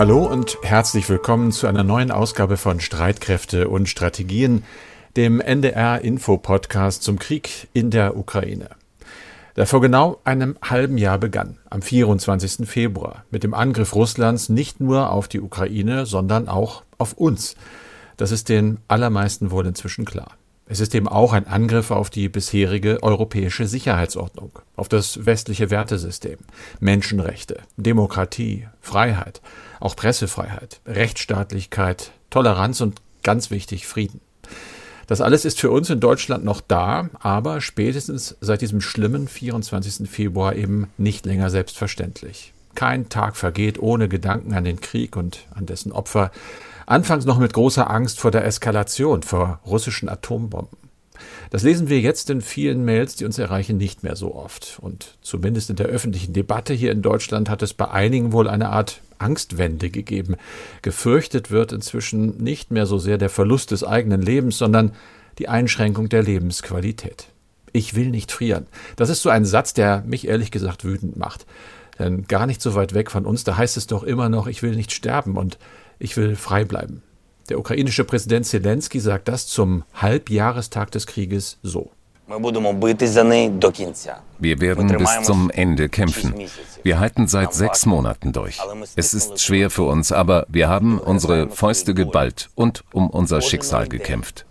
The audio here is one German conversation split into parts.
Hallo und herzlich willkommen zu einer neuen Ausgabe von Streitkräfte und Strategien, dem NDR Info Podcast zum Krieg in der Ukraine. Der vor genau einem halben Jahr begann, am 24. Februar, mit dem Angriff Russlands nicht nur auf die Ukraine, sondern auch auf uns. Das ist den allermeisten wohl inzwischen klar. Es ist eben auch ein Angriff auf die bisherige europäische Sicherheitsordnung, auf das westliche Wertesystem, Menschenrechte, Demokratie, Freiheit, auch Pressefreiheit, Rechtsstaatlichkeit, Toleranz und ganz wichtig Frieden. Das alles ist für uns in Deutschland noch da, aber spätestens seit diesem schlimmen 24. Februar eben nicht länger selbstverständlich. Kein Tag vergeht ohne Gedanken an den Krieg und an dessen Opfer, Anfangs noch mit großer Angst vor der Eskalation, vor russischen Atombomben. Das lesen wir jetzt in vielen Mails, die uns erreichen, nicht mehr so oft. Und zumindest in der öffentlichen Debatte hier in Deutschland hat es bei einigen wohl eine Art Angstwende gegeben. Gefürchtet wird inzwischen nicht mehr so sehr der Verlust des eigenen Lebens, sondern die Einschränkung der Lebensqualität. Ich will nicht frieren. Das ist so ein Satz, der mich ehrlich gesagt wütend macht. Denn gar nicht so weit weg von uns, da heißt es doch immer noch, ich will nicht sterben. Und ich will frei bleiben. Der ukrainische Präsident Zelensky sagt das zum Halbjahrestag des Krieges so. Wir werden bis zum Ende kämpfen. Wir halten seit sechs Monaten durch. Es ist schwer für uns, aber wir haben unsere Fäuste geballt und um unser Schicksal gekämpft.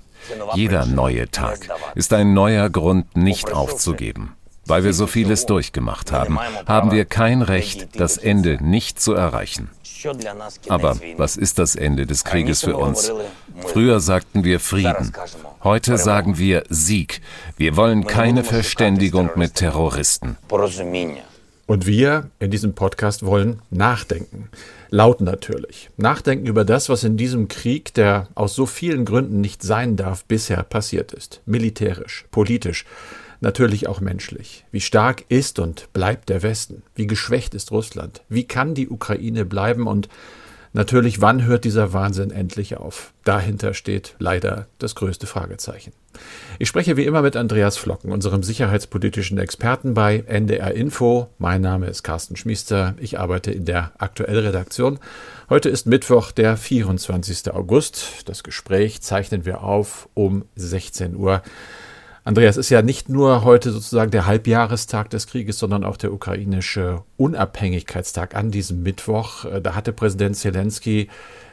Jeder neue Tag ist ein neuer Grund, nicht aufzugeben. Weil wir so vieles durchgemacht haben, haben wir kein Recht, das Ende nicht zu erreichen. Aber was ist das Ende des Krieges für uns? Früher sagten wir Frieden. Heute sagen wir Sieg. Wir wollen keine Verständigung mit Terroristen. Und wir in diesem Podcast wollen nachdenken. Laut natürlich. Nachdenken über das, was in diesem Krieg, der aus so vielen Gründen nicht sein darf, bisher passiert ist. Militärisch, politisch, natürlich auch menschlich. Wie stark ist und bleibt der Westen? Wie geschwächt ist Russland? Wie kann die Ukraine bleiben? Und natürlich, wann hört dieser Wahnsinn endlich auf? Dahinter steht leider das größte Fragezeichen. Ich spreche wie immer mit Andreas Flocken, unserem sicherheitspolitischen Experten bei NDR Info. Mein Name ist Carsten Schmiester. Ich arbeite in der Aktuellredaktion. Heute ist Mittwoch, der 24. August. Das Gespräch zeichnen wir auf um 16 Uhr. Andreas, ist ja nicht nur heute sozusagen der Halbjahrestag des Krieges, sondern auch der ukrainische Unabhängigkeitstag an diesem Mittwoch. Äh, da hatte Präsident Zelensky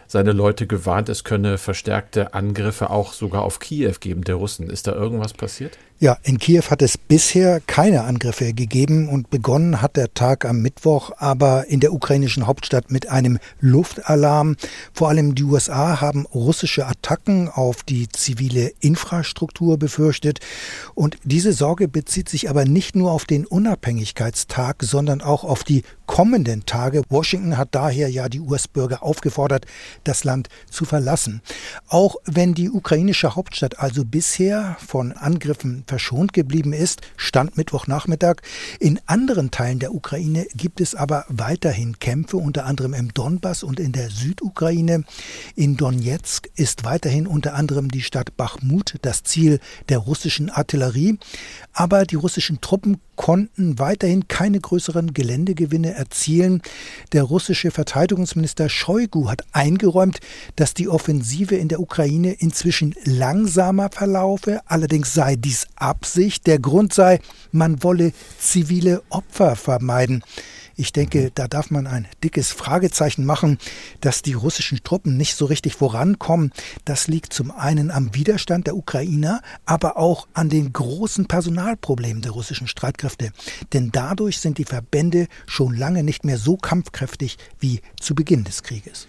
seine Leute gewarnt, es könne verstärkte Angriffe auch sogar auf Kiew geben der Russen. Ist da irgendwas passiert? Ja, in Kiew hat es bisher keine Angriffe gegeben und begonnen hat der Tag am Mittwoch aber in der ukrainischen Hauptstadt mit einem Luftalarm. Vor allem die USA haben russische Attacken auf die zivile Infrastruktur befürchtet und diese Sorge bezieht sich aber nicht nur auf den Unabhängigkeitstag, sondern auch auf die kommenden Tage. Washington hat daher ja die US-Bürger aufgefordert, das Land zu verlassen. Auch wenn die ukrainische Hauptstadt also bisher von Angriffen verschont geblieben ist, stand Mittwochnachmittag. In anderen Teilen der Ukraine gibt es aber weiterhin Kämpfe, unter anderem im Donbass und in der Südukraine. In Donetsk ist weiterhin unter anderem die Stadt Bachmut das Ziel der russischen Artillerie. Aber die russischen Truppen konnten weiterhin keine größeren Geländegewinne erzielen. Der russische Verteidigungsminister Shoigu hat eingeräumt, dass die Offensive in der Ukraine inzwischen langsamer verlaufe. Allerdings sei dies Absicht. Der Grund sei, man wolle zivile Opfer vermeiden. Ich denke, da darf man ein dickes Fragezeichen machen, dass die russischen Truppen nicht so richtig vorankommen. Das liegt zum einen am Widerstand der Ukrainer, aber auch an den großen Personalproblemen der russischen Streitkräfte. Denn dadurch sind die Verbände schon lange nicht mehr so kampfkräftig wie zu Beginn des Krieges.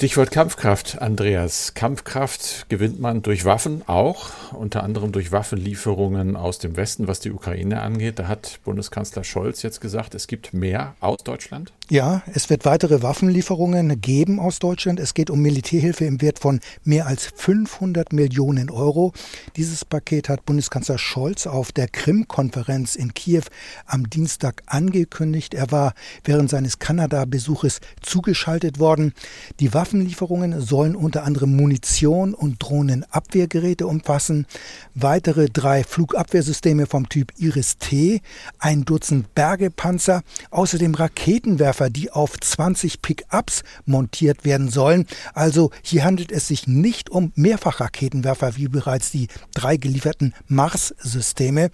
Stichwort Kampfkraft, Andreas. Kampfkraft gewinnt man durch Waffen auch, unter anderem durch Waffenlieferungen aus dem Westen, was die Ukraine angeht. Da hat Bundeskanzler Scholz jetzt gesagt, es gibt mehr aus Deutschland. Ja, es wird weitere Waffenlieferungen geben aus Deutschland. Es geht um Militärhilfe im Wert von mehr als 500 Millionen Euro. Dieses Paket hat Bundeskanzler Scholz auf der Krim-Konferenz in Kiew am Dienstag angekündigt. Er war während seines Kanada-Besuches zugeschaltet worden. Die Waffenlieferungen sollen unter anderem Munition und Drohnenabwehrgeräte umfassen, weitere drei Flugabwehrsysteme vom Typ Iris-T, ein Dutzend Bergepanzer, außerdem Raketenwerfer Raketenwerfer, die auf 20 Pickups montiert werden sollen. Also hier handelt es sich nicht um Mehrfachraketenwerfer wie bereits die drei gelieferten Mars-Systeme.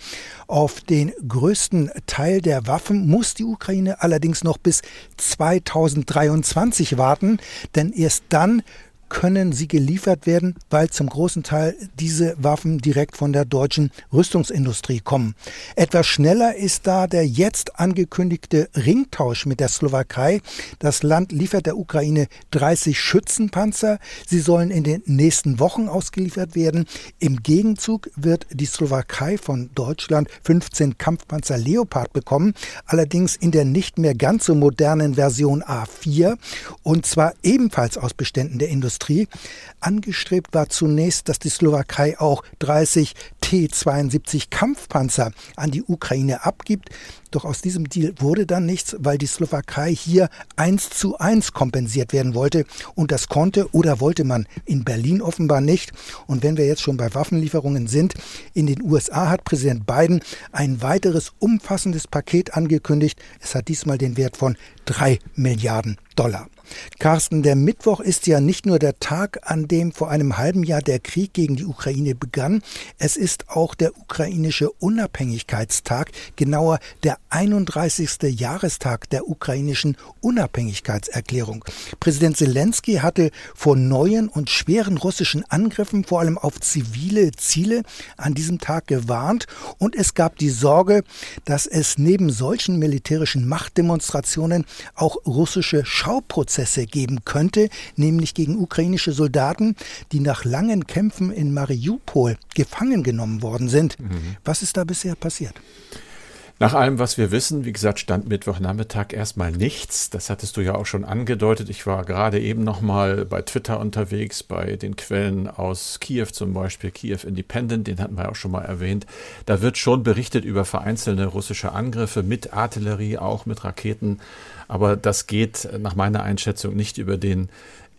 Auf den größten Teil der Waffen muss die Ukraine allerdings noch bis 2023 warten, denn erst dann können sie geliefert werden, weil zum großen Teil diese Waffen direkt von der deutschen Rüstungsindustrie kommen. Etwas schneller ist da der jetzt angekündigte Ringtausch mit der Slowakei. Das Land liefert der Ukraine 30 Schützenpanzer. Sie sollen in den nächsten Wochen ausgeliefert werden. Im Gegenzug wird die Slowakei von Deutschland 15 Kampfpanzer Leopard bekommen, allerdings in der nicht mehr ganz so modernen Version A4 und zwar ebenfalls aus Beständen der Industrie. Industrie. Angestrebt war zunächst, dass die Slowakei auch 30 T-72 Kampfpanzer an die Ukraine abgibt. Doch aus diesem Deal wurde dann nichts, weil die Slowakei hier eins zu eins kompensiert werden wollte. Und das konnte oder wollte man in Berlin offenbar nicht. Und wenn wir jetzt schon bei Waffenlieferungen sind, in den USA hat Präsident Biden ein weiteres umfassendes Paket angekündigt. Es hat diesmal den Wert von drei Milliarden Dollar. Carsten, der Mittwoch ist ja nicht nur der Tag, an dem vor einem halben Jahr der Krieg gegen die Ukraine begann, es ist auch der ukrainische Unabhängigkeitstag, genauer der 31. Jahrestag der ukrainischen Unabhängigkeitserklärung. Präsident Zelensky hatte vor neuen und schweren russischen Angriffen, vor allem auf zivile Ziele, an diesem Tag gewarnt und es gab die Sorge, dass es neben solchen militärischen Machtdemonstrationen auch russische Schauprozesse Prozesse geben könnte, nämlich gegen ukrainische Soldaten, die nach langen Kämpfen in Mariupol gefangen genommen worden sind. Mhm. Was ist da bisher passiert? Nach allem, was wir wissen, wie gesagt, stand Mittwochnachmittag erstmal nichts. Das hattest du ja auch schon angedeutet. Ich war gerade eben noch mal bei Twitter unterwegs, bei den Quellen aus Kiew zum Beispiel, Kiew Independent, den hatten wir auch schon mal erwähnt. Da wird schon berichtet über vereinzelte russische Angriffe mit Artillerie, auch mit Raketen. Aber das geht nach meiner Einschätzung nicht über den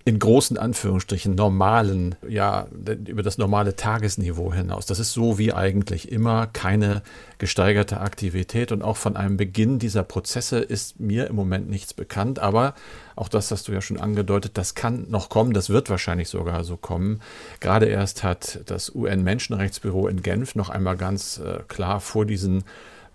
in großen Anführungsstrichen normalen, ja, über das normale Tagesniveau hinaus. Das ist so wie eigentlich immer keine gesteigerte Aktivität und auch von einem Beginn dieser Prozesse ist mir im Moment nichts bekannt, aber auch das hast du ja schon angedeutet, das kann noch kommen, das wird wahrscheinlich sogar so kommen. Gerade erst hat das UN-Menschenrechtsbüro in Genf noch einmal ganz äh, klar vor diesen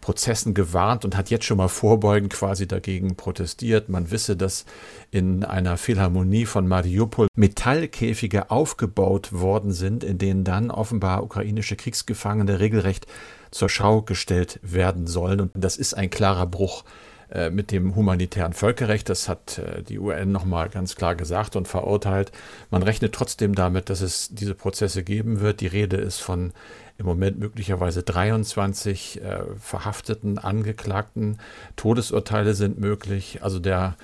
Prozessen gewarnt und hat jetzt schon mal vorbeugend quasi dagegen protestiert. Man wisse, dass in einer Philharmonie von Mariupol Metallkäfige aufgebaut worden sind, in denen dann offenbar ukrainische Kriegsgefangene regelrecht zur Schau gestellt werden sollen. Und das ist ein klarer Bruch äh, mit dem humanitären Völkerrecht. Das hat äh, die UN nochmal ganz klar gesagt und verurteilt. Man rechnet trotzdem damit, dass es diese Prozesse geben wird. Die Rede ist von im Moment möglicherweise 23 äh, verhafteten Angeklagten. Todesurteile sind möglich. Also der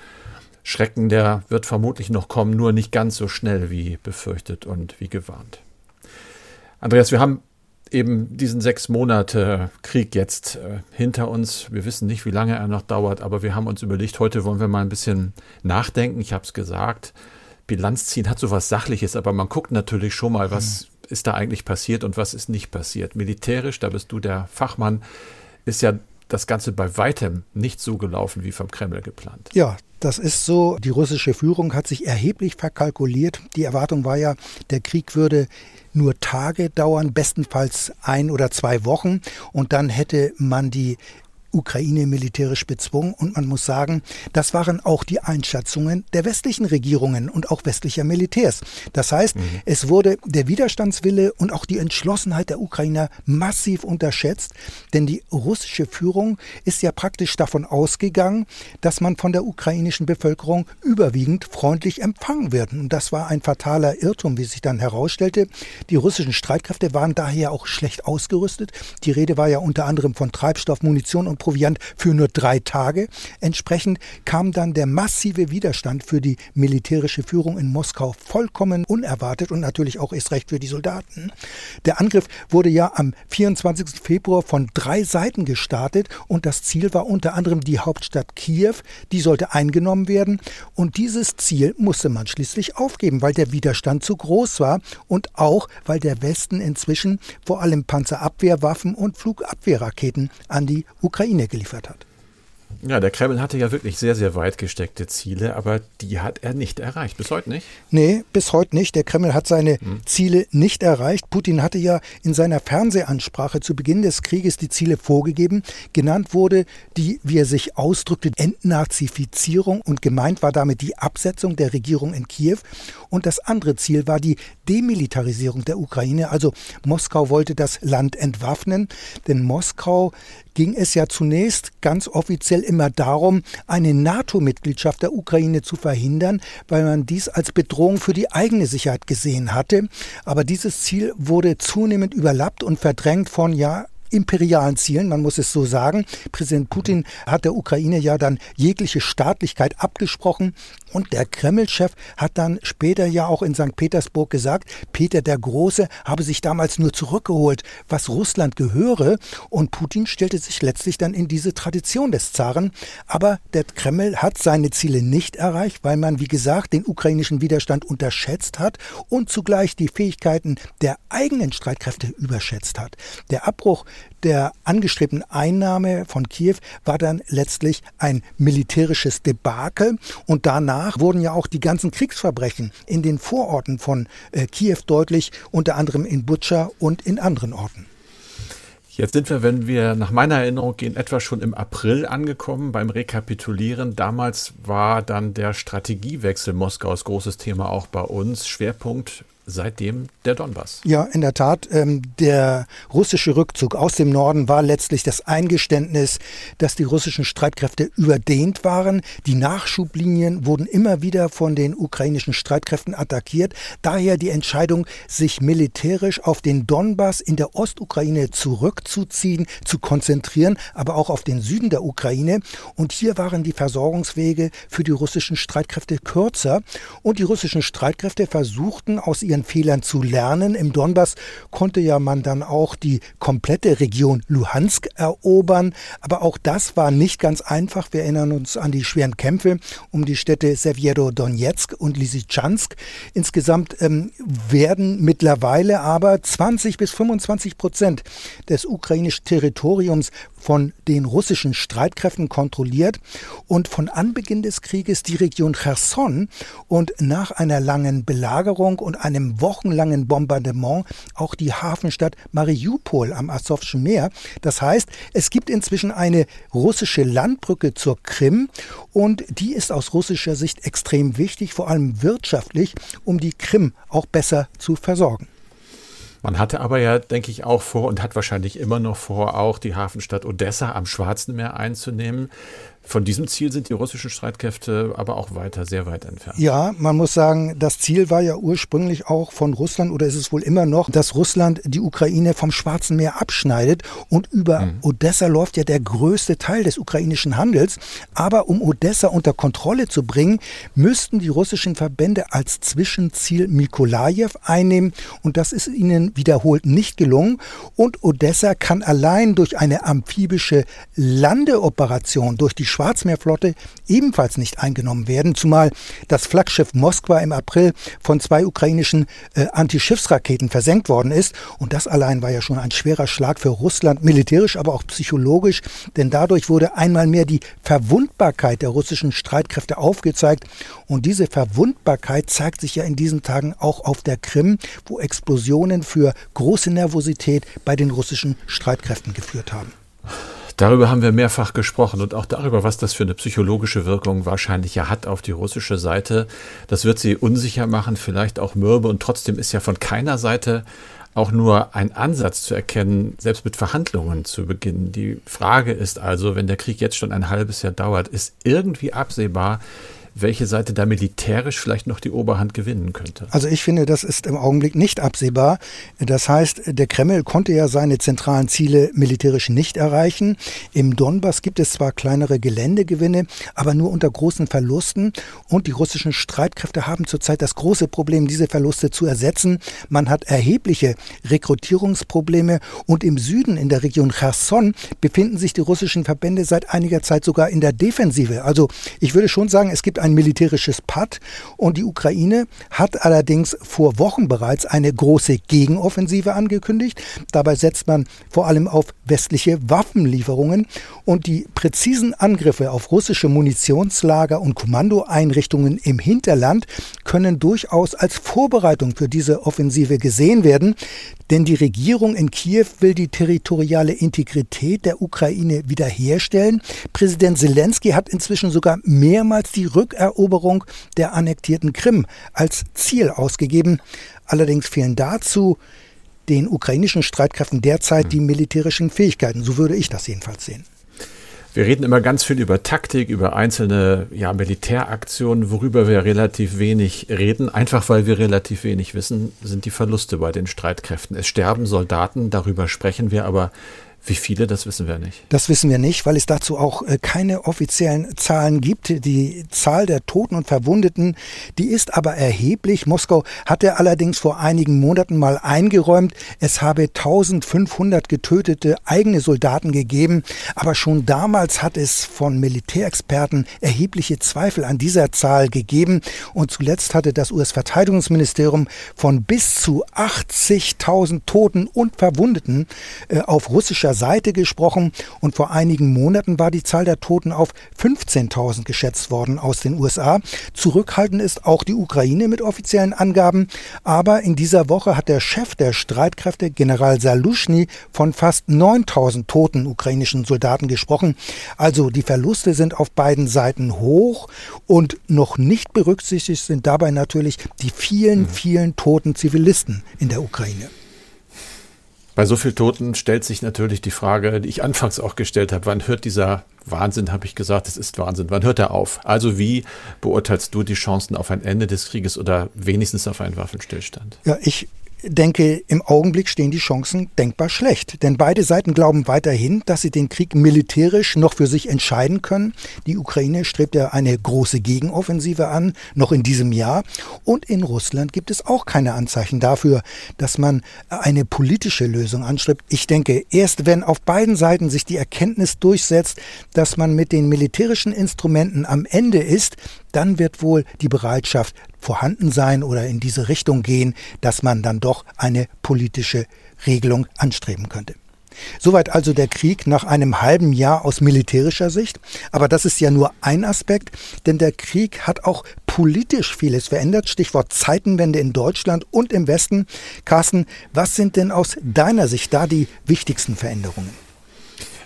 Schrecken, der wird vermutlich noch kommen, nur nicht ganz so schnell wie befürchtet und wie gewarnt. Andreas, wir haben eben diesen sechs Monate Krieg jetzt äh, hinter uns. Wir wissen nicht, wie lange er noch dauert, aber wir haben uns überlegt, heute wollen wir mal ein bisschen nachdenken. Ich habe es gesagt, Bilanz ziehen hat so was Sachliches, aber man guckt natürlich schon mal, was mhm ist da eigentlich passiert und was ist nicht passiert. Militärisch, da bist du der Fachmann, ist ja das Ganze bei weitem nicht so gelaufen wie vom Kreml geplant. Ja, das ist so. Die russische Führung hat sich erheblich verkalkuliert. Die Erwartung war ja, der Krieg würde nur Tage dauern, bestenfalls ein oder zwei Wochen. Und dann hätte man die Ukraine militärisch bezwungen. Und man muss sagen, das waren auch die Einschätzungen der westlichen Regierungen und auch westlicher Militärs. Das heißt, mhm. es wurde der Widerstandswille und auch die Entschlossenheit der Ukrainer massiv unterschätzt, denn die russische Führung ist ja praktisch davon ausgegangen, dass man von der ukrainischen Bevölkerung überwiegend freundlich empfangen wird. Und das war ein fataler Irrtum, wie sich dann herausstellte. Die russischen Streitkräfte waren daher auch schlecht ausgerüstet. Die Rede war ja unter anderem von Treibstoff, Munition und Proviant für nur drei Tage. Entsprechend kam dann der massive Widerstand für die militärische Führung in Moskau vollkommen unerwartet und natürlich auch erst recht für die Soldaten. Der Angriff wurde ja am 24. Februar von drei Seiten gestartet und das Ziel war unter anderem die Hauptstadt Kiew. Die sollte eingenommen werden und dieses Ziel musste man schließlich aufgeben, weil der Widerstand zu groß war und auch weil der Westen inzwischen vor allem Panzerabwehrwaffen und Flugabwehrraketen an die Ukraine Ukraine geliefert hat. Ja, der Kreml hatte ja wirklich sehr, sehr weit gesteckte Ziele, aber die hat er nicht erreicht. Bis heute nicht? Nee, bis heute nicht. Der Kreml hat seine hm. Ziele nicht erreicht. Putin hatte ja in seiner Fernsehansprache zu Beginn des Krieges die Ziele vorgegeben. Genannt wurde die, wie er sich ausdrückte, Entnazifizierung und gemeint war damit die Absetzung der Regierung in Kiew. Und das andere Ziel war die Demilitarisierung der Ukraine. Also Moskau wollte das Land entwaffnen, denn Moskau ging es ja zunächst ganz offiziell immer darum, eine NATO-Mitgliedschaft der Ukraine zu verhindern, weil man dies als Bedrohung für die eigene Sicherheit gesehen hatte. Aber dieses Ziel wurde zunehmend überlappt und verdrängt von ja imperialen Zielen, man muss es so sagen. Präsident Putin hat der Ukraine ja dann jegliche Staatlichkeit abgesprochen und der Kreml-Chef hat dann später ja auch in St. Petersburg gesagt, Peter der Große habe sich damals nur zurückgeholt, was Russland gehöre und Putin stellte sich letztlich dann in diese Tradition des Zaren. Aber der Kreml hat seine Ziele nicht erreicht, weil man, wie gesagt, den ukrainischen Widerstand unterschätzt hat und zugleich die Fähigkeiten der eigenen Streitkräfte überschätzt hat. Der Abbruch der angestrebten Einnahme von Kiew war dann letztlich ein militärisches Debakel und danach wurden ja auch die ganzen Kriegsverbrechen in den Vororten von äh, Kiew deutlich, unter anderem in Butscha und in anderen Orten. Jetzt sind wir, wenn wir nach meiner Erinnerung gehen, etwa schon im April angekommen beim Rekapitulieren. Damals war dann der Strategiewechsel Moskaus großes Thema auch bei uns. Schwerpunkt seitdem der Donbass. Ja, in der Tat. Ähm, der russische Rückzug aus dem Norden war letztlich das Eingeständnis, dass die russischen Streitkräfte überdehnt waren. Die Nachschublinien wurden immer wieder von den ukrainischen Streitkräften attackiert. Daher die Entscheidung, sich militärisch auf den Donbass in der Ostukraine zurückzuziehen, zu konzentrieren, aber auch auf den Süden der Ukraine. Und hier waren die Versorgungswege für die russischen Streitkräfte kürzer. Und die russischen Streitkräfte versuchten aus ihren ihren Fehlern zu lernen. Im Donbass konnte ja man dann auch die komplette Region Luhansk erobern, aber auch das war nicht ganz einfach. Wir erinnern uns an die schweren Kämpfe um die Städte Severo-Donetsk und Lysychansk. Insgesamt ähm, werden mittlerweile aber 20 bis 25 Prozent des ukrainischen Territoriums von den russischen Streitkräften kontrolliert und von Anbeginn des Krieges die Region Cherson und nach einer langen Belagerung und einem wochenlangen Bombardement auch die Hafenstadt Mariupol am Asowschen Meer. Das heißt, es gibt inzwischen eine russische Landbrücke zur Krim und die ist aus russischer Sicht extrem wichtig, vor allem wirtschaftlich, um die Krim auch besser zu versorgen. Man hatte aber ja, denke ich, auch vor und hat wahrscheinlich immer noch vor, auch die Hafenstadt Odessa am Schwarzen Meer einzunehmen. Von diesem Ziel sind die russischen Streitkräfte aber auch weiter, sehr weit entfernt. Ja, man muss sagen, das Ziel war ja ursprünglich auch von Russland oder ist es wohl immer noch, dass Russland die Ukraine vom Schwarzen Meer abschneidet und über mhm. Odessa läuft ja der größte Teil des ukrainischen Handels. Aber um Odessa unter Kontrolle zu bringen, müssten die russischen Verbände als Zwischenziel Mikolajew einnehmen und das ist ihnen wiederholt nicht gelungen. Und Odessa kann allein durch eine amphibische Landeoperation durch die Schwarzmeerflotte ebenfalls nicht eingenommen werden, zumal das Flaggschiff Moskwa im April von zwei ukrainischen äh, Antischiffsraketen versenkt worden ist. Und das allein war ja schon ein schwerer Schlag für Russland, militärisch, aber auch psychologisch, denn dadurch wurde einmal mehr die Verwundbarkeit der russischen Streitkräfte aufgezeigt. Und diese Verwundbarkeit zeigt sich ja in diesen Tagen auch auf der Krim, wo Explosionen für große Nervosität bei den russischen Streitkräften geführt haben. Darüber haben wir mehrfach gesprochen und auch darüber, was das für eine psychologische Wirkung wahrscheinlich ja hat auf die russische Seite. Das wird sie unsicher machen, vielleicht auch mürbe und trotzdem ist ja von keiner Seite auch nur ein Ansatz zu erkennen, selbst mit Verhandlungen zu beginnen. Die Frage ist also, wenn der Krieg jetzt schon ein halbes Jahr dauert, ist irgendwie absehbar, welche Seite da militärisch vielleicht noch die Oberhand gewinnen könnte. Also ich finde, das ist im Augenblick nicht absehbar. Das heißt, der Kreml konnte ja seine zentralen Ziele militärisch nicht erreichen. Im Donbass gibt es zwar kleinere Geländegewinne, aber nur unter großen Verlusten. Und die russischen Streitkräfte haben zurzeit das große Problem, diese Verluste zu ersetzen. Man hat erhebliche Rekrutierungsprobleme und im Süden in der Region Cherson befinden sich die russischen Verbände seit einiger Zeit sogar in der Defensive. Also ich würde schon sagen, es gibt ein ein militärisches Patt und die Ukraine hat allerdings vor Wochen bereits eine große Gegenoffensive angekündigt. Dabei setzt man vor allem auf westliche Waffenlieferungen und die präzisen Angriffe auf russische Munitionslager und Kommandoeinrichtungen im Hinterland können durchaus als Vorbereitung für diese Offensive gesehen werden. Denn die Regierung in Kiew will die territoriale Integrität der Ukraine wiederherstellen. Präsident Zelensky hat inzwischen sogar mehrmals die Rückeroberung der annektierten Krim als Ziel ausgegeben. Allerdings fehlen dazu den ukrainischen Streitkräften derzeit die militärischen Fähigkeiten. So würde ich das jedenfalls sehen. Wir reden immer ganz viel über Taktik, über einzelne ja, Militäraktionen, worüber wir relativ wenig reden. Einfach weil wir relativ wenig wissen, sind die Verluste bei den Streitkräften. Es sterben Soldaten, darüber sprechen wir aber wie viele, das wissen wir nicht. Das wissen wir nicht, weil es dazu auch äh, keine offiziellen Zahlen gibt. Die Zahl der Toten und Verwundeten, die ist aber erheblich. Moskau hatte allerdings vor einigen Monaten mal eingeräumt, es habe 1500 getötete eigene Soldaten gegeben. Aber schon damals hat es von Militärexperten erhebliche Zweifel an dieser Zahl gegeben. Und zuletzt hatte das US-Verteidigungsministerium von bis zu 80.000 Toten und Verwundeten äh, auf russischer russischer Seite gesprochen und vor einigen Monaten war die Zahl der Toten auf 15.000 geschätzt worden aus den USA. Zurückhaltend ist auch die Ukraine mit offiziellen Angaben, aber in dieser Woche hat der Chef der Streitkräfte, General Salushny, von fast 9.000 toten ukrainischen Soldaten gesprochen. Also die Verluste sind auf beiden Seiten hoch und noch nicht berücksichtigt sind dabei natürlich die vielen, vielen toten Zivilisten in der Ukraine. Bei so vielen Toten stellt sich natürlich die Frage, die ich anfangs auch gestellt habe, wann hört dieser Wahnsinn, habe ich gesagt, es ist Wahnsinn, wann hört er auf? Also wie beurteilst du die Chancen auf ein Ende des Krieges oder wenigstens auf einen Waffenstillstand? Ja, ich denke, im Augenblick stehen die Chancen denkbar schlecht. Denn beide Seiten glauben weiterhin, dass sie den Krieg militärisch noch für sich entscheiden können. Die Ukraine strebt ja eine große Gegenoffensive an, noch in diesem Jahr. Und in Russland gibt es auch keine Anzeichen dafür, dass man eine politische Lösung anstrebt. Ich denke, erst wenn auf beiden Seiten sich die Erkenntnis durchsetzt, dass man mit den militärischen Instrumenten am Ende ist, dann wird wohl die Bereitschaft vorhanden sein oder in diese Richtung gehen, dass man dann doch eine politische Regelung anstreben könnte. Soweit also der Krieg nach einem halben Jahr aus militärischer Sicht. Aber das ist ja nur ein Aspekt, denn der Krieg hat auch politisch vieles verändert. Stichwort Zeitenwende in Deutschland und im Westen. Carsten, was sind denn aus deiner Sicht da die wichtigsten Veränderungen?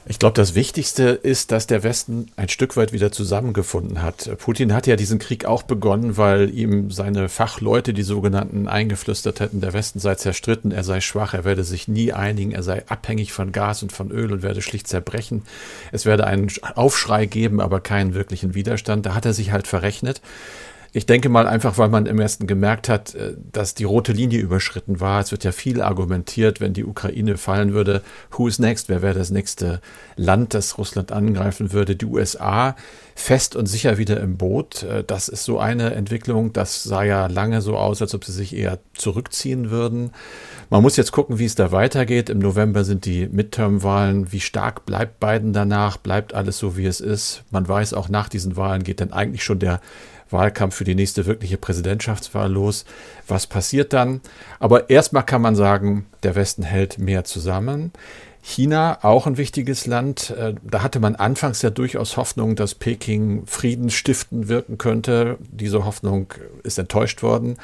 Ich glaube, das Wichtigste ist, dass der Westen ein Stück weit wieder zusammengefunden hat. Putin hat ja diesen Krieg auch begonnen, weil ihm seine Fachleute, die sogenannten, eingeflüstert hätten, der Westen sei zerstritten, er sei schwach, er werde sich nie einigen, er sei abhängig von Gas und von Öl und werde schlicht zerbrechen. Es werde einen Aufschrei geben, aber keinen wirklichen Widerstand. Da hat er sich halt verrechnet. Ich denke mal einfach, weil man im ersten gemerkt hat, äh, dass die rote Linie überschritten war. Es wird ja viel argumentiert, wenn die Ukraine fallen würde. Who is next? Wer wäre das nächste Land, das Russland angreifen würde? Die USA fest und sicher wieder im Boot. Äh, das ist so eine Entwicklung. Das sah ja lange so aus, als ob sie sich eher zurückziehen würden. Man muss jetzt gucken, wie es da weitergeht. Im November sind die Midterm-Wahlen. Wie stark bleibt Biden danach? Bleibt alles so, wie es ist? Man weiß auch, nach diesen Wahlen geht dann eigentlich schon der Wahlkampf für die nächste wirkliche Präsidentschaftswahl los. Was passiert dann? Aber erstmal kann man sagen, der Westen hält mehr zusammen. China, auch ein wichtiges Land. Äh, da hatte man anfangs ja durchaus Hoffnung, dass Peking friedensstiftend wirken könnte. Diese Hoffnung ist enttäuscht worden.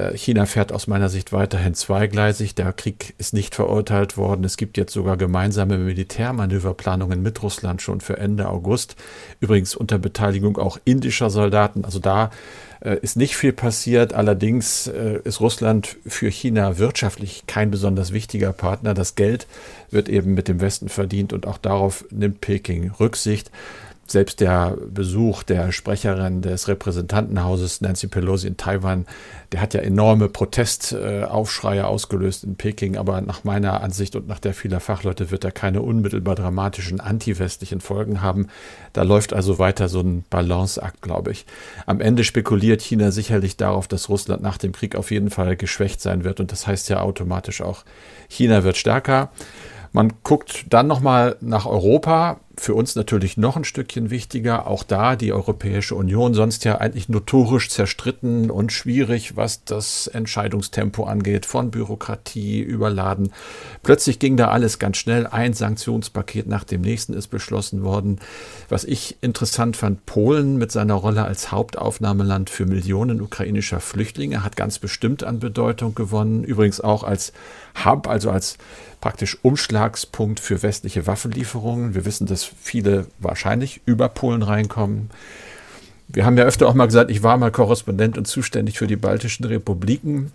Äh, China fährt aus meiner Sicht weiterhin zweigleisig. Der Krieg ist nicht verurteilt worden. Es gibt jetzt sogar gemeinsame Militärmanöverplanungen mit Russland schon für Ende August. Übrigens unter Beteiligung auch indischer Soldaten. Also da äh, ist nicht viel passiert. Allerdings äh, ist Russland für China wirtschaftlich kein besonders wichtiger Partner. Das Geld wird eben mit dem Westen verdient und auch darauf nimmt Peking Rücksicht. Selbst der Besuch der Sprecherin des Repräsentantenhauses Nancy Pelosi in Taiwan, der hat ja enorme Protestaufschreie ausgelöst in Peking, aber nach meiner Ansicht und nach der vieler Fachleute wird er keine unmittelbar dramatischen antiwestlichen Folgen haben. Da läuft also weiter so ein Balanceakt, glaube ich. Am Ende spekuliert China sicherlich darauf, dass Russland nach dem Krieg auf jeden Fall geschwächt sein wird und das heißt ja automatisch auch, China wird stärker. Man guckt dann nochmal nach Europa für uns natürlich noch ein Stückchen wichtiger. Auch da die Europäische Union, sonst ja eigentlich notorisch zerstritten und schwierig, was das Entscheidungstempo angeht, von Bürokratie überladen. Plötzlich ging da alles ganz schnell. Ein Sanktionspaket nach dem nächsten ist beschlossen worden. Was ich interessant fand, Polen mit seiner Rolle als Hauptaufnahmeland für Millionen ukrainischer Flüchtlinge hat ganz bestimmt an Bedeutung gewonnen. Übrigens auch als Hub, also als praktisch Umschlagspunkt für westliche Waffenlieferungen. Wir wissen, dass viele wahrscheinlich über Polen reinkommen. Wir haben ja öfter auch mal gesagt, ich war mal Korrespondent und zuständig für die baltischen Republiken.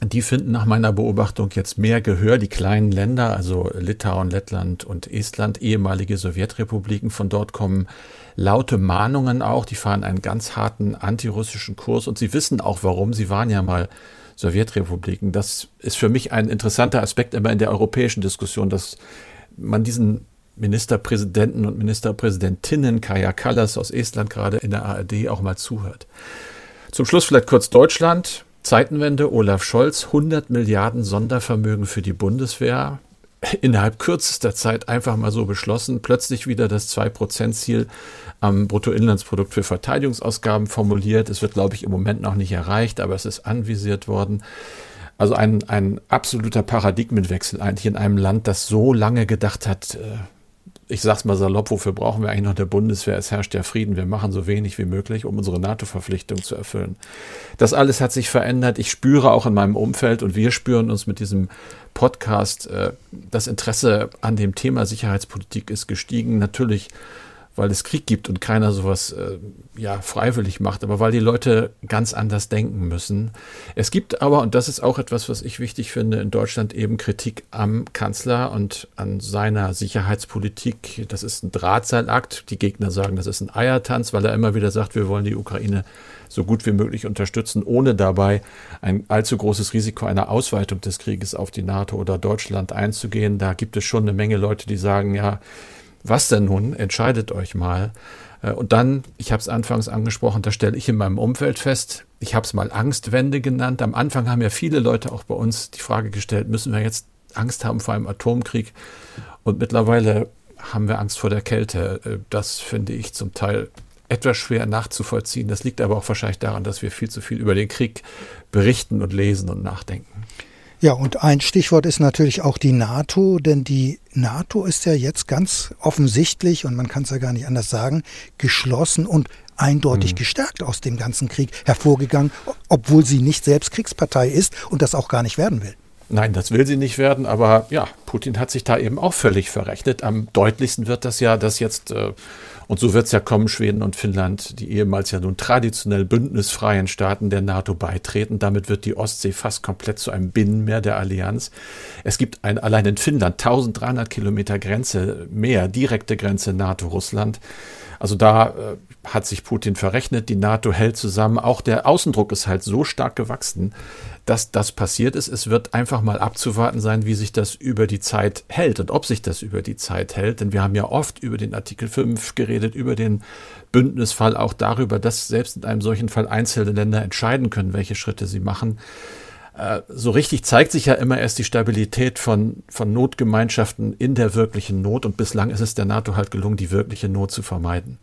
Die finden nach meiner Beobachtung jetzt mehr Gehör, die kleinen Länder, also Litauen, Lettland und Estland, ehemalige Sowjetrepubliken. Von dort kommen laute Mahnungen auch. Die fahren einen ganz harten antirussischen Kurs und sie wissen auch warum. Sie waren ja mal Sowjetrepubliken. Das ist für mich ein interessanter Aspekt immer in der europäischen Diskussion, dass man diesen Ministerpräsidenten und Ministerpräsidentinnen, Kaya Kallas aus Estland gerade in der ARD auch mal zuhört. Zum Schluss vielleicht kurz Deutschland. Zeitenwende, Olaf Scholz, 100 Milliarden Sondervermögen für die Bundeswehr. Innerhalb kürzester Zeit einfach mal so beschlossen, plötzlich wieder das 2-Prozent-Ziel am Bruttoinlandsprodukt für Verteidigungsausgaben formuliert. Es wird, glaube ich, im Moment noch nicht erreicht, aber es ist anvisiert worden. Also ein, ein absoluter Paradigmenwechsel eigentlich in einem Land, das so lange gedacht hat, äh, ich sag's mal salopp, wofür brauchen wir eigentlich noch der Bundeswehr? Es herrscht ja Frieden. Wir machen so wenig wie möglich, um unsere NATO-Verpflichtung zu erfüllen. Das alles hat sich verändert. Ich spüre auch in meinem Umfeld und wir spüren uns mit diesem Podcast, äh, das Interesse an dem Thema Sicherheitspolitik ist gestiegen. Natürlich weil es Krieg gibt und keiner sowas äh, ja freiwillig macht, aber weil die Leute ganz anders denken müssen. Es gibt aber, und das ist auch etwas, was ich wichtig finde, in Deutschland eben Kritik am Kanzler und an seiner Sicherheitspolitik. Das ist ein Drahtseilakt. Die Gegner sagen, das ist ein Eiertanz, weil er immer wieder sagt, wir wollen die Ukraine so gut wie möglich unterstützen, ohne dabei ein allzu großes Risiko einer Ausweitung des Krieges auf die NATO oder Deutschland einzugehen. Da gibt es schon eine Menge Leute, die sagen, ja, was denn nun? Entscheidet euch mal. Äh, und dann, ich habe es anfangs angesprochen, da stelle ich in meinem Umfeld fest, ich habe es mal Angstwende genannt. Am Anfang haben ja viele Leute auch bei uns die Frage gestellt, müssen wir jetzt Angst haben vor einem Atomkrieg? Und mittlerweile haben wir Angst vor der Kälte. Äh, das finde ich zum Teil etwas schwer nachzuvollziehen. Das liegt aber auch wahrscheinlich daran, dass wir viel zu viel über den Krieg berichten und lesen und nachdenken. Ja, und ein Stichwort ist natürlich auch die NATO, denn die NATO ist ja jetzt ganz offensichtlich, und man kann es ja gar nicht anders sagen, geschlossen und eindeutig mhm. gestärkt aus dem ganzen Krieg hervorgegangen, obwohl sie nicht selbst Kriegspartei ist und das auch gar nicht werden will. Nein, das will sie nicht werden, aber ja, Putin hat sich da eben auch völlig verrechnet. Am deutlichsten wird das ja, dass jetzt äh, und so wird es ja kommen, Schweden und Finnland, die ehemals ja nun traditionell bündnisfreien Staaten der NATO beitreten. Damit wird die Ostsee fast komplett zu einem Binnenmeer der Allianz. Es gibt ein, allein in Finnland 1300 Kilometer Grenze mehr, direkte Grenze NATO-Russland. Also da äh, hat sich Putin verrechnet, die NATO hält zusammen. Auch der Außendruck ist halt so stark gewachsen, dass das passiert ist. Es wird einfach mal abzuwarten sein, wie sich das über die Zeit hält und ob sich das über die Zeit hält. Denn wir haben ja oft über den Artikel 5 geredet, über den Bündnisfall, auch darüber, dass selbst in einem solchen Fall einzelne Länder entscheiden können, welche Schritte sie machen. Äh, so richtig zeigt sich ja immer erst die Stabilität von, von Notgemeinschaften in der wirklichen Not. Und bislang ist es der NATO halt gelungen, die wirkliche Not zu vermeiden.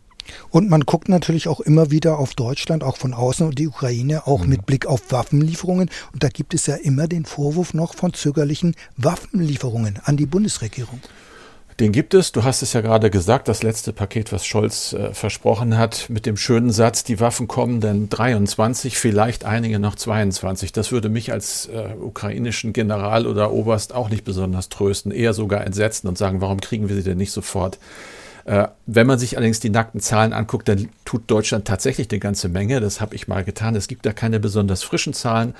Und man guckt natürlich auch immer wieder auf Deutschland, auch von außen und die Ukraine, auch mhm. mit Blick auf Waffenlieferungen. Und da gibt es ja immer den Vorwurf noch von zögerlichen Waffenlieferungen an die Bundesregierung. Den gibt es. Du hast es ja gerade gesagt, das letzte Paket, was Scholz äh, versprochen hat, mit dem schönen Satz, die Waffen kommen denn 23, vielleicht einige noch 22. Das würde mich als äh, ukrainischen General oder Oberst auch nicht besonders trösten, eher sogar entsetzen und sagen, warum kriegen wir sie denn nicht sofort? Äh, wenn man sich allerdings die nackten Zahlen anguckt, dann tut Deutschland tatsächlich eine ganze Menge. Das habe ich mal getan. Es gibt da keine besonders frischen Zahlen.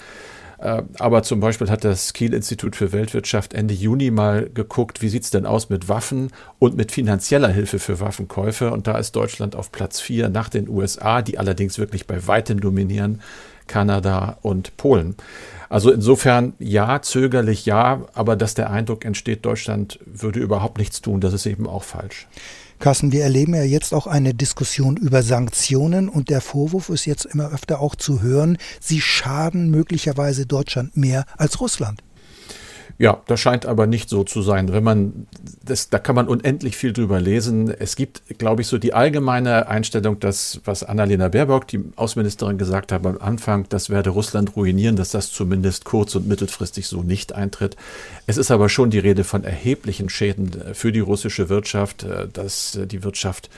Äh, aber zum Beispiel hat das Kiel-Institut für Weltwirtschaft Ende Juni mal geguckt, wie sieht es denn aus mit Waffen und mit finanzieller Hilfe für Waffenkäufe. Und da ist Deutschland auf Platz 4 nach den USA, die allerdings wirklich bei weitem dominieren, Kanada und Polen. Also insofern ja, zögerlich ja, aber dass der Eindruck entsteht, Deutschland würde überhaupt nichts tun, das ist eben auch falsch. Carsten, wir erleben ja jetzt auch eine Diskussion über Sanktionen und der Vorwurf ist jetzt immer öfter auch zu hören, sie schaden möglicherweise Deutschland mehr als Russland. Ja, das scheint aber nicht so zu sein. Wenn man das, da kann man unendlich viel drüber lesen. Es gibt, glaube ich, so die allgemeine Einstellung, dass was Annalena Baerbock, die Außenministerin, gesagt hat am Anfang, das werde Russland ruinieren, dass das zumindest kurz- und mittelfristig so nicht eintritt. Es ist aber schon die Rede von erheblichen Schäden für die russische Wirtschaft, äh, dass die Wirtschaft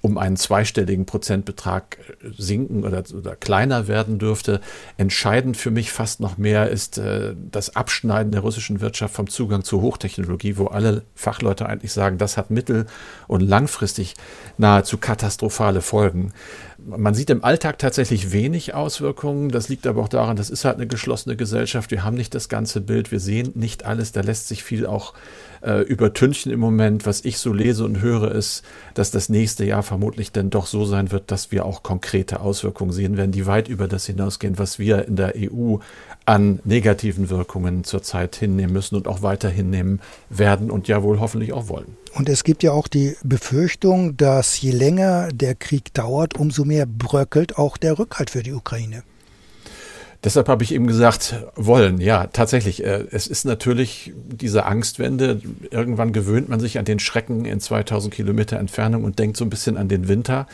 um einen zweistelligen Prozentbetrag äh, sinken oder, oder, kleiner werden dürfte. Entscheidend für mich fast noch mehr ist äh, das Abschneiden der russischen Wirtschaft vom Zugang zur Hochtechnologie, wo alle Fachleute eigentlich sagen, das hat mittel- und langfristig nahezu katastrophale Folgen. Man sieht im Alltag tatsächlich wenig Auswirkungen. Das liegt aber auch daran, das ist halt eine geschlossene Gesellschaft. Wir haben nicht das ganze Bild. Wir sehen nicht alles. Da lässt sich viel auch äh, übertünchen im Moment. Was ich so lese und höre, ist, dass das nächste Jahr vermutlich dann doch so sein wird, dass wir auch konkrete Auswirkungen sehen werden, die weit über das hinausgehen, was wir in der EU an negativen Wirkungen zurzeit hinnehmen müssen und auch weiter hinnehmen werden und ja wohl hoffentlich auch wollen. Und es gibt ja auch die Befürchtung, dass je länger der Krieg dauert, umso mehr bröckelt auch der Rückhalt für die Ukraine. Deshalb habe ich eben gesagt, wollen, ja, tatsächlich. Äh, es ist natürlich diese Angstwende. Irgendwann gewöhnt man sich an den Schrecken in 2000 Kilometer Entfernung und denkt so ein bisschen an den Winter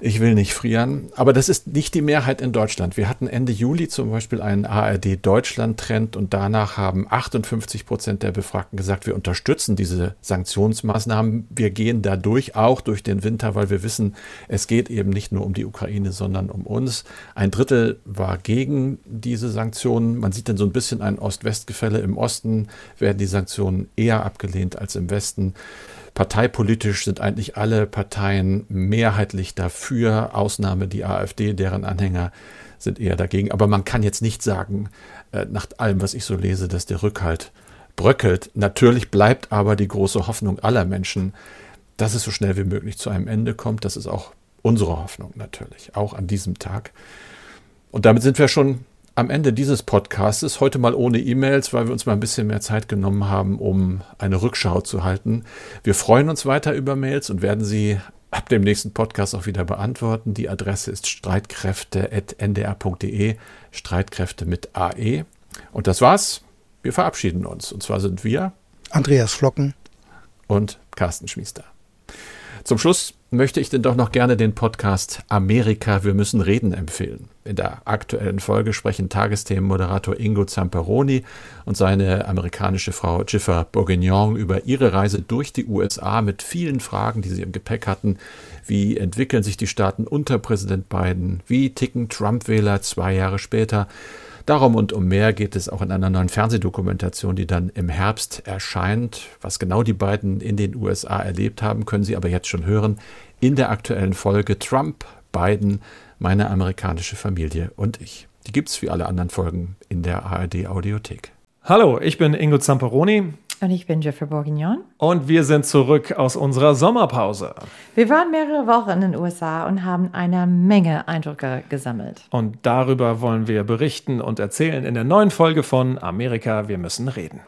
ich will nicht frieren. Aber das ist nicht die Mehrheit in Deutschland. Wir hatten Ende Juli zum Beispiel einen ARD-Deutschland-Trend und danach haben 58 Prozent der Befragten gesagt, wir unterstützen diese Sanktionsmaßnahmen. Wir gehen dadurch auch durch den Winter, weil wir wissen, es geht eben nicht nur um die Ukraine, sondern um uns. Ein Drittel war gegen diese Sanktionen. Man sieht dann so ein bisschen ein Ost-West-Gefälle. Im Osten werden die Sanktionen eher abgelehnt als im Westen. Parteipolitisch sind eigentlich alle Parteien mehrheitlich dafür, Ausnahme die AfD, deren Anhänger sind eher dagegen. Aber man kann jetzt nicht sagen, äh, nach allem, was ich so lese, dass der Rückhalt bröckelt. Natürlich bleibt aber die große Hoffnung aller Menschen, dass es so schnell wie möglich zu einem Ende kommt. Das ist auch unsere Hoffnung natürlich, auch an diesem Tag. Und damit sind wir schon am Ende dieses Podcasts, heute mal ohne E-Mails, weil wir uns mal ein bisschen mehr Zeit genommen haben, um eine Rückschau zu halten. Wir freuen uns weiter über Mails und werden sie ab dem nächsten Podcast auch wieder beantworten. Die Adresse ist streitkräfte.ndr.de, Streitkräfte mit AE. Und das war's. Wir verabschieden uns. Und zwar sind wir Andreas Flocken und Carsten Schmiester. Zum Schluss möchte ich denn doch noch gerne den Podcast Amerika, wir müssen reden empfehlen. In der aktuellen Folge sprechen Tagesthemenmoderator Ingo Zamperoni und seine amerikanische Frau Jiffer Bourguignon über ihre Reise durch die USA mit vielen Fragen, die sie im Gepäck hatten. Wie entwickeln sich die Staaten unter Präsident Biden? Wie ticken Trump-Wähler zwei Jahre später? Darum und um mehr geht es auch in einer neuen Fernsehdokumentation, die dann im Herbst erscheint. Was genau die beiden in den USA erlebt haben, können Sie aber jetzt schon hören in der aktuellen Folge Trump, Biden, meine amerikanische Familie und ich. Die gibt es wie alle anderen Folgen in der ARD Audiothek. Hallo, ich bin Ingo Zamperoni. Und ich bin Jeffrey Bourguignon. Und wir sind zurück aus unserer Sommerpause. Wir waren mehrere Wochen in den USA und haben eine Menge Eindrücke gesammelt. Und darüber wollen wir berichten und erzählen in der neuen Folge von Amerika, wir müssen reden.